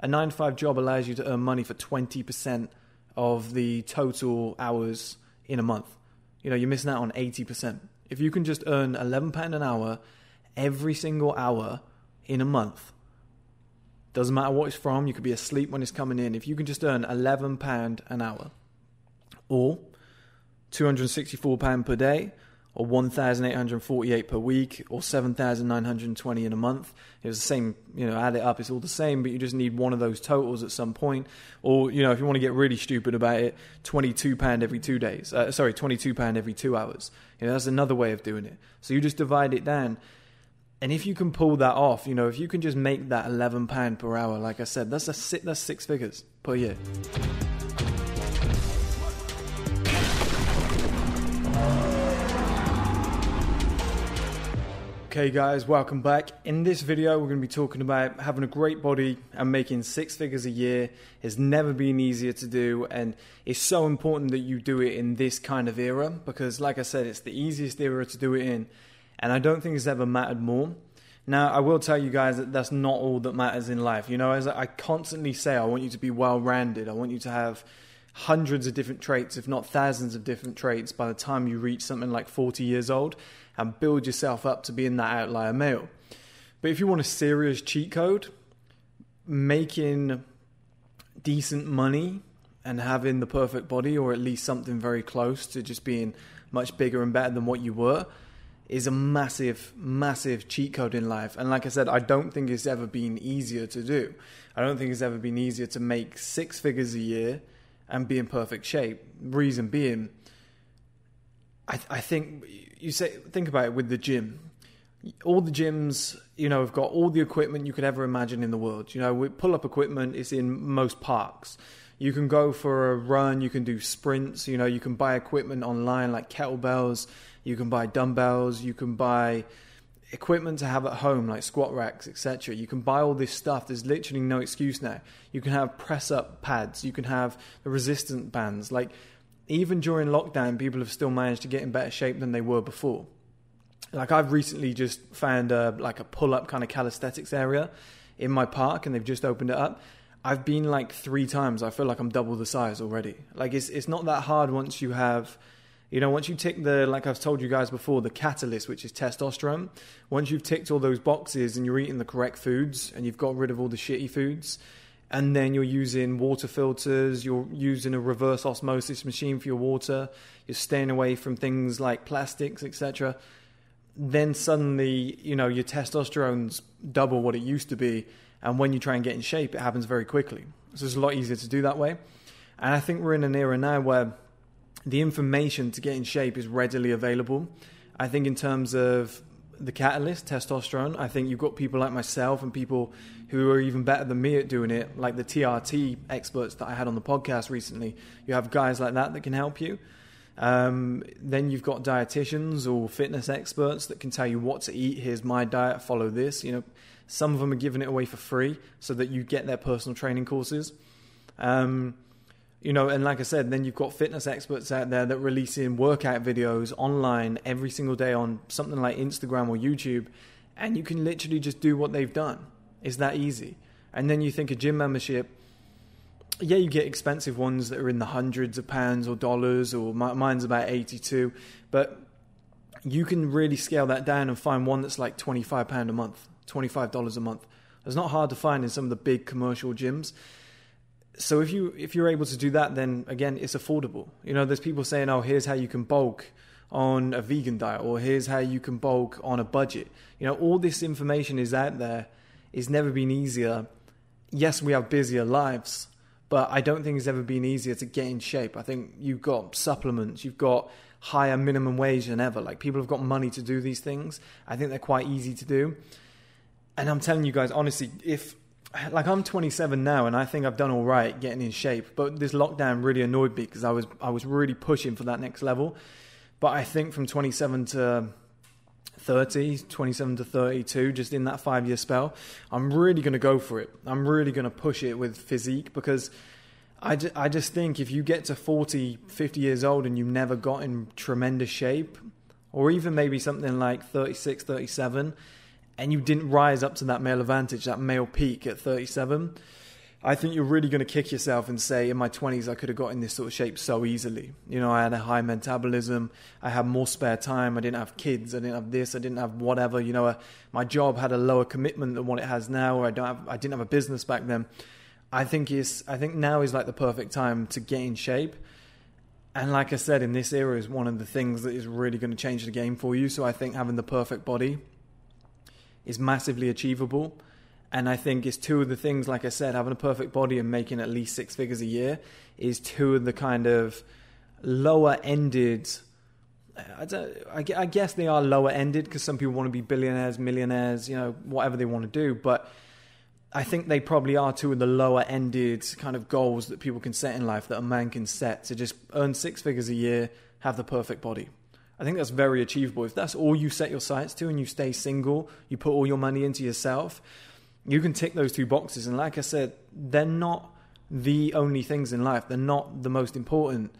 A nine to five job allows you to earn money for 20% of the total hours in a month. You know, you're missing out on 80%. If you can just earn £11 an hour every single hour in a month, doesn't matter what it's from, you could be asleep when it's coming in. If you can just earn £11 an hour or £264 per day, or 1,848 per week, or 7,920 in a month. It was the same, you know, add it up, it's all the same, but you just need one of those totals at some point. Or, you know, if you want to get really stupid about it, £22 every two days. Uh, sorry, £22 every two hours. You know, that's another way of doing it. So you just divide it down. And if you can pull that off, you know, if you can just make that £11 per hour, like I said, that's, a, that's six figures per year. Okay, guys, welcome back. In this video, we're going to be talking about having a great body and making six figures a year. It's never been easier to do, and it's so important that you do it in this kind of era because, like I said, it's the easiest era to do it in, and I don't think it's ever mattered more. Now, I will tell you guys that that's not all that matters in life. You know, as I constantly say, I want you to be well rounded, I want you to have hundreds of different traits, if not thousands of different traits, by the time you reach something like 40 years old and build yourself up to being that outlier male. But if you want a serious cheat code, making decent money and having the perfect body, or at least something very close to just being much bigger and better than what you were, is a massive, massive cheat code in life. And like I said, I don't think it's ever been easier to do. I don't think it's ever been easier to make six figures a year and be in perfect shape. Reason being, I, I think you say think about it with the gym. All the gyms, you know, have got all the equipment you could ever imagine in the world. You know, we pull up equipment is in most parks. You can go for a run, you can do sprints, you know, you can buy equipment online like kettlebells, you can buy dumbbells, you can buy equipment to have at home like squat racks, etc. You can buy all this stuff. There's literally no excuse now. You can have press up pads, you can have the resistant bands. Like even during lockdown, people have still managed to get in better shape than they were before. Like I've recently just found a, like a pull up kind of calisthenics area in my park, and they've just opened it up. I've been like three times. I feel like I'm double the size already. Like it's it's not that hard once you have, you know, once you tick the like I've told you guys before, the catalyst, which is testosterone. Once you've ticked all those boxes and you're eating the correct foods and you've got rid of all the shitty foods, and then you're using water filters, you're using a reverse osmosis machine for your water, you're staying away from things like plastics, etc. Then suddenly, you know, your testosterone's double what it used to be, and when you try and get in shape, it happens very quickly. So it's a lot easier to do that way. And I think we're in an era now where the information to get in shape is readily available. I think in terms of the catalyst, testosterone. I think you've got people like myself and people who are even better than me at doing it, like the TRT experts that I had on the podcast recently. You have guys like that that can help you. Um, then you've got dietitians or fitness experts that can tell you what to eat. Here's my diet, follow this. You know, some of them are giving it away for free so that you get their personal training courses. Um, you know, and like I said, then you've got fitness experts out there that releasing workout videos online every single day on something like Instagram or YouTube, and you can literally just do what they've done. It's that easy. And then you think a gym membership, yeah, you get expensive ones that are in the hundreds of pounds or dollars, or mine's about 82, but you can really scale that down and find one that's like £25 a month, $25 a month. It's not hard to find in some of the big commercial gyms so if you if you're able to do that, then again, it's affordable. You know, there's people saying, "Oh, here's how you can bulk on a vegan diet," or "Here's how you can bulk on a budget." You know, all this information is out there. It's never been easier. Yes, we have busier lives, but I don't think it's ever been easier to get in shape. I think you've got supplements, you've got higher minimum wage than ever. Like people have got money to do these things. I think they're quite easy to do. And I'm telling you guys, honestly, if like I'm 27 now, and I think I've done all right getting in shape. But this lockdown really annoyed me because I was I was really pushing for that next level. But I think from 27 to 30, 27 to 32, just in that five year spell, I'm really going to go for it. I'm really going to push it with physique because I, ju- I just think if you get to 40, 50 years old and you've never got in tremendous shape, or even maybe something like 36, 37, and you didn't rise up to that male advantage, that male peak at 37, I think you're really going to kick yourself and say, in my 20s, I could have got in this sort of shape so easily. You know, I had a high metabolism, I had more spare time, I didn't have kids, I didn't have this, I didn't have whatever. You know, uh, my job had a lower commitment than what it has now, or I don't have, I didn't have a business back then. I think is, I think now is like the perfect time to get in shape. And like I said, in this era is one of the things that is really going to change the game for you. So I think having the perfect body is massively achievable. And I think it's two of the things, like I said, having a perfect body and making at least six figures a year is two of the kind of lower ended. I, I guess they are lower ended because some people want to be billionaires, millionaires, you know, whatever they want to do. But I think they probably are two of the lower ended kind of goals that people can set in life that a man can set to just earn six figures a year, have the perfect body. I think that's very achievable. If that's all you set your sights to and you stay single, you put all your money into yourself, you can tick those two boxes. And like I said, they're not the only things in life, they're not the most important,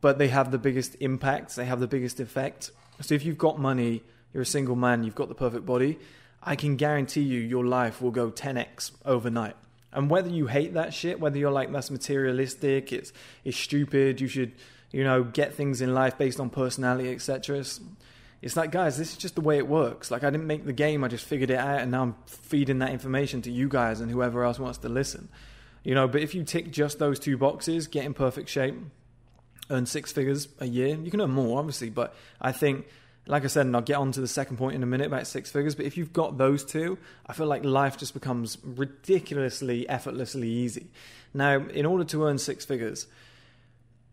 but they have the biggest impact, they have the biggest effect. So if you've got money, you're a single man, you've got the perfect body, I can guarantee you your life will go 10x overnight. And whether you hate that shit, whether you're like that's materialistic, it's it's stupid, you should, you know, get things in life based on personality, etc. It's like, guys, this is just the way it works. Like, I didn't make the game, I just figured it out, and now I'm feeding that information to you guys and whoever else wants to listen. You know, but if you tick just those two boxes, get in perfect shape, earn six figures a year, you can earn more, obviously, but I think, like I said, and I'll get on to the second point in a minute about six figures, but if you've got those two, I feel like life just becomes ridiculously, effortlessly easy. Now, in order to earn six figures,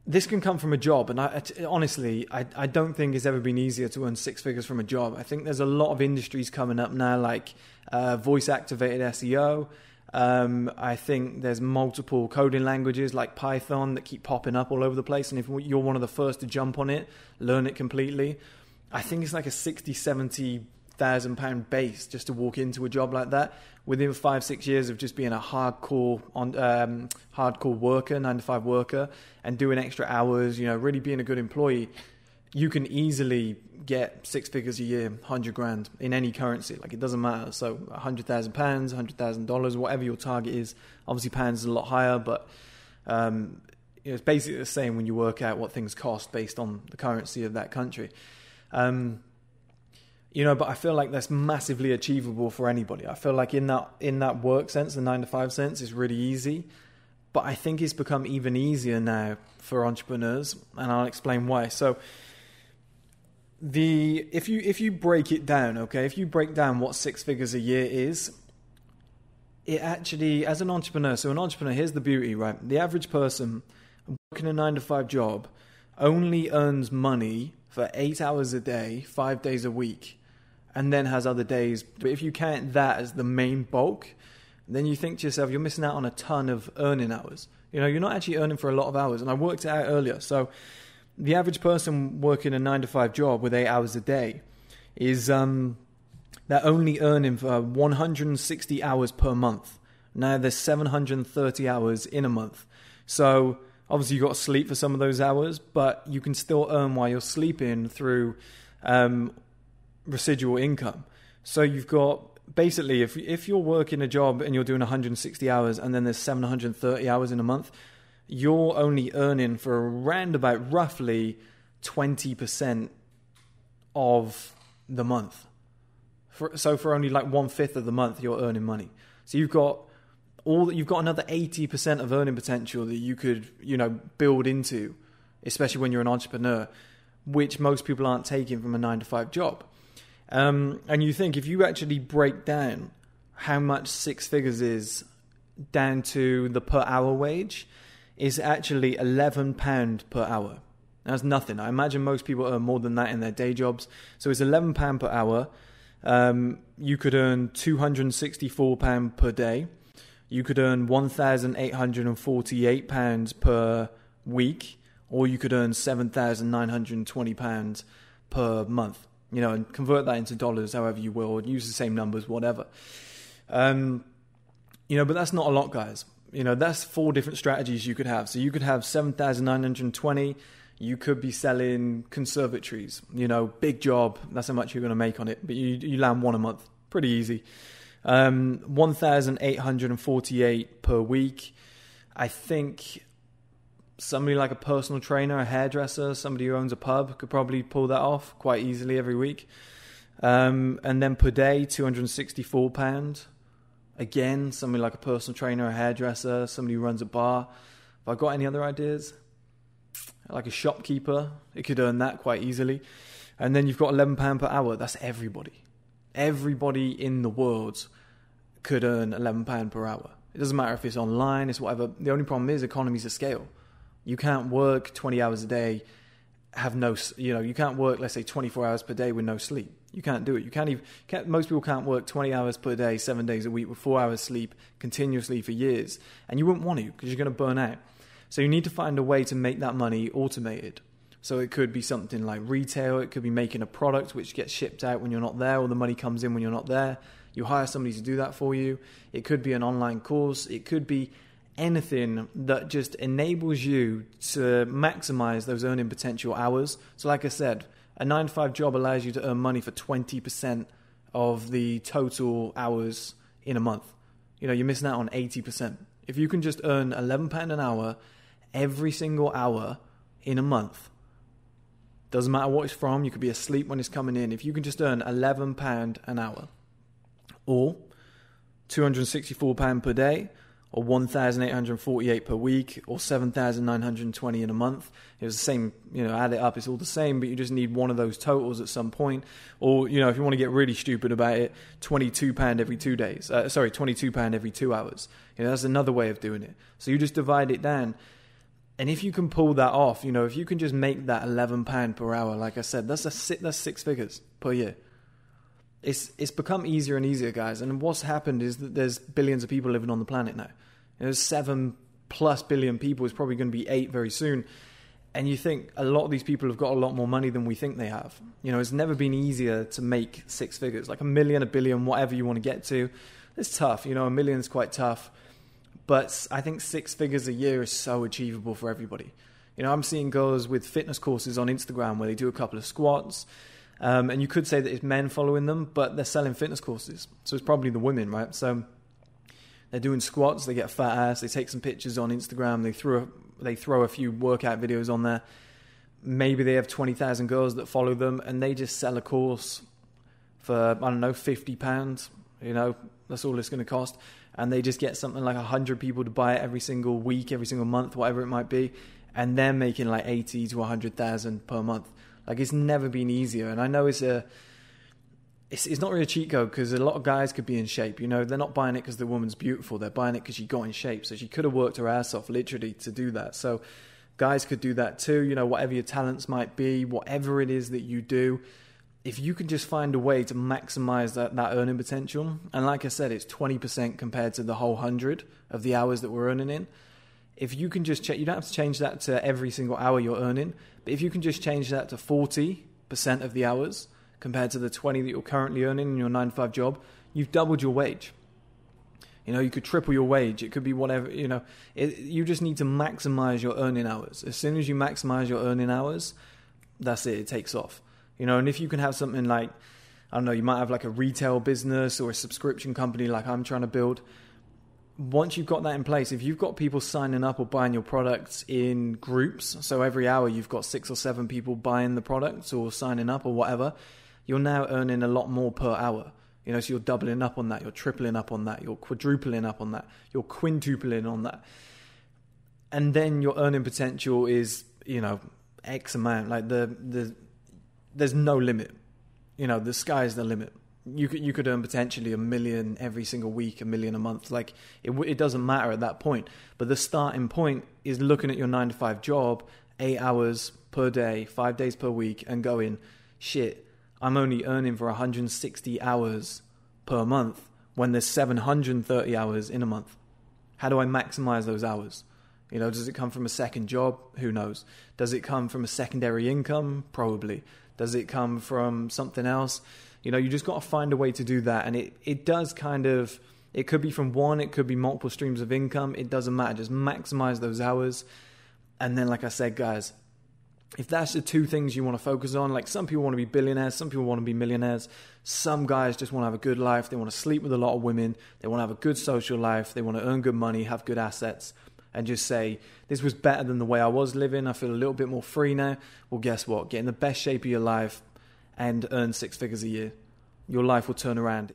this can come from a job, and I, honestly, I, I don't think it's ever been easier to earn six figures from a job. I think there's a lot of industries coming up now, like uh, voice activated SEO. Um, I think there's multiple coding languages like Python that keep popping up all over the place, and if you're one of the first to jump on it, learn it completely. I think it's like a 60, 70 thousand pound base just to walk into a job like that. Within five six years of just being a hardcore on um, hardcore worker nine to five worker and doing extra hours you know really being a good employee you can easily get six figures a year 100 grand in any currency. Like it doesn't matter. So 100000 pounds 100000 dollars whatever your target is. Obviously pounds is a lot higher but um, you know, it's basically the same when you work out what things cost based on the currency of that country. Um, you know but i feel like that's massively achievable for anybody. I feel like in that in that work sense the 9 to 5 sense is really easy. But i think it's become even easier now for entrepreneurs and i'll explain why. So the if you if you break it down okay if you break down what six figures a year is it actually as an entrepreneur so an entrepreneur here's the beauty right? The average person working a 9 to 5 job only earns money for 8 hours a day 5 days a week and then has other days. But if you count that as the main bulk, then you think to yourself, you're missing out on a ton of earning hours. You know, you're not actually earning for a lot of hours. And I worked it out earlier. So the average person working a nine to five job with eight hours a day is um, they're only earning for 160 hours per month. Now there's 730 hours in a month. So obviously you've got to sleep for some of those hours, but you can still earn while you're sleeping through um, residual income. So you've got basically if if you're working a job and you're doing 160 hours and then there's 730 hours in a month, you're only earning for around about roughly 20% of the month. For, so for only like one fifth of the month, you're earning money. So you've got all that you've got another 80% of earning potential that you could you know build into, especially when you're an entrepreneur, which most people aren't taking from a nine to five job. Um, and you think if you actually break down how much six figures is down to the per hour wage, is actually eleven pound per hour. That's nothing. I imagine most people earn more than that in their day jobs. So it's eleven pound per hour. Um, you could earn two hundred and sixty-four pound per day. You could earn one thousand eight hundred and forty-eight pounds per week, or you could earn seven thousand nine hundred and twenty pounds per month you know, and convert that into dollars however you will, use the same numbers, whatever. Um, you know, but that's not a lot, guys. You know, that's four different strategies you could have. So you could have 7,920. You could be selling conservatories, you know, big job. That's how much you're going to make on it. But you, you land one a month. Pretty easy. Um, 1,848 per week. I think somebody like a personal trainer, a hairdresser, somebody who owns a pub could probably pull that off quite easily every week. Um, and then per day, £264. Again, somebody like a personal trainer, a hairdresser, somebody who runs a bar. Have I got any other ideas? Like a shopkeeper, it could earn that quite easily. And then you've got £11 per hour. That's everybody. Everybody in the world could earn £11 per hour. It doesn't matter if it's online, it's whatever. The only problem is economies of scale. You can't work 20 hours a day, have no, you know, you can't work, let's say, 24 hours per day with no sleep. You can't do it. You can't even. Can't, most people can't work 20 hours per day, seven days a week, with four hours sleep continuously for years, and you wouldn't want to because you're going to burn out. So you need to find a way to make that money automated. So it could be something like retail. It could be making a product which gets shipped out when you're not there, or the money comes in when you're not there. You hire somebody to do that for you. It could be an online course. It could be anything that just enables you to maximize those earning potential hours. So, like I said, a nine to five job allows you to earn money for 20% of the total hours in a month. You know, you're missing out on 80%. If you can just earn £11 an hour every single hour in a month, doesn't matter what it's from, you could be asleep when it's coming in. If you can just earn £11 an hour or £264 per day, or 1,848 per week, or 7,920 in a month. It was the same, you know, add it up, it's all the same, but you just need one of those totals at some point. Or, you know, if you want to get really stupid about it, £22 every two days. Uh, sorry, £22 every two hours. You know, that's another way of doing it. So you just divide it down. And if you can pull that off, you know, if you can just make that £11 per hour, like I said, that's, a, that's six figures per year it's it's become easier and easier, guys. And what's happened is that there's billions of people living on the planet now. There's seven plus billion people. It's probably going to be eight very soon. And you think a lot of these people have got a lot more money than we think they have. You know, it's never been easier to make six figures, like a million, a billion, whatever you want to get to. It's tough. You know, a million is quite tough. But I think six figures a year is so achievable for everybody. You know, I'm seeing girls with fitness courses on Instagram where they do a couple of squats, um, and you could say that it's men following them, but they're selling fitness courses. So it's probably the women, right? So they're doing squats. They get a fat ass. They take some pictures on Instagram. They throw a, they throw a few workout videos on there. Maybe they have twenty thousand girls that follow them, and they just sell a course for I don't know fifty pounds. You know that's all it's going to cost, and they just get something like hundred people to buy it every single week, every single month, whatever it might be, and they're making like eighty to hundred thousand per month. Like it's never been easier, and I know it's a it's, it's not really a cheat code because a lot of guys could be in shape. You know, they're not buying it because the woman's beautiful. They're buying it because she got in shape. So she could have worked her ass off literally to do that. So guys could do that too. You know, whatever your talents might be, whatever it is that you do, if you can just find a way to maximize that, that earning potential, and like I said, it's 20% compared to the whole 100 of the hours that we're earning in. If you can just check, you don't have to change that to every single hour you're earning, if you can just change that to 40% of the hours, compared to the 20 that you're currently earning in your 9 to 5 job, you've doubled your wage. You know, you could triple your wage. It could be whatever, you know. It, you just need to maximize your earning hours. As soon as you maximize your earning hours, that's it. It takes off. You know, and if you can have something like, I don't know, you might have like a retail business or a subscription company like I'm trying to build. Once you've got that in place, if you've got people signing up or buying your products in groups, so every hour you've got six or seven people buying the products or signing up or whatever, you're now earning a lot more per hour. You know, so you're doubling up on that, you're tripling up on that, you're quadrupling up on that, you're quintupling on that. And then your earning potential is, you know, X amount. Like the the there's no limit. You know, the sky's the limit. You could you could earn potentially a million every single week, a million a month. Like it it doesn't matter at that point. But the starting point is looking at your nine to five job, eight hours per day, five days per week, and going, shit I'm only earning for 160 hours per month when there's 730 hours in a month. How do I maximize those hours? You know, does it come from a second job? Who knows? Does it come from a secondary income? Probably. Does it come from something else? You know, you just got to find a way to do that. And it, it does kind of, it could be from one, it could be multiple streams of income. It doesn't matter. Just maximize those hours. And then, like I said, guys, if that's the two things you want to focus on, like some people want to be billionaires, some people want to be millionaires, some guys just want to have a good life, they want to sleep with a lot of women, they want to have a good social life, they want to earn good money, have good assets, and just say, this was better than the way I was living, I feel a little bit more free now. Well, guess what? Get in the best shape of your life and earn six figures a year. Your life will turn around.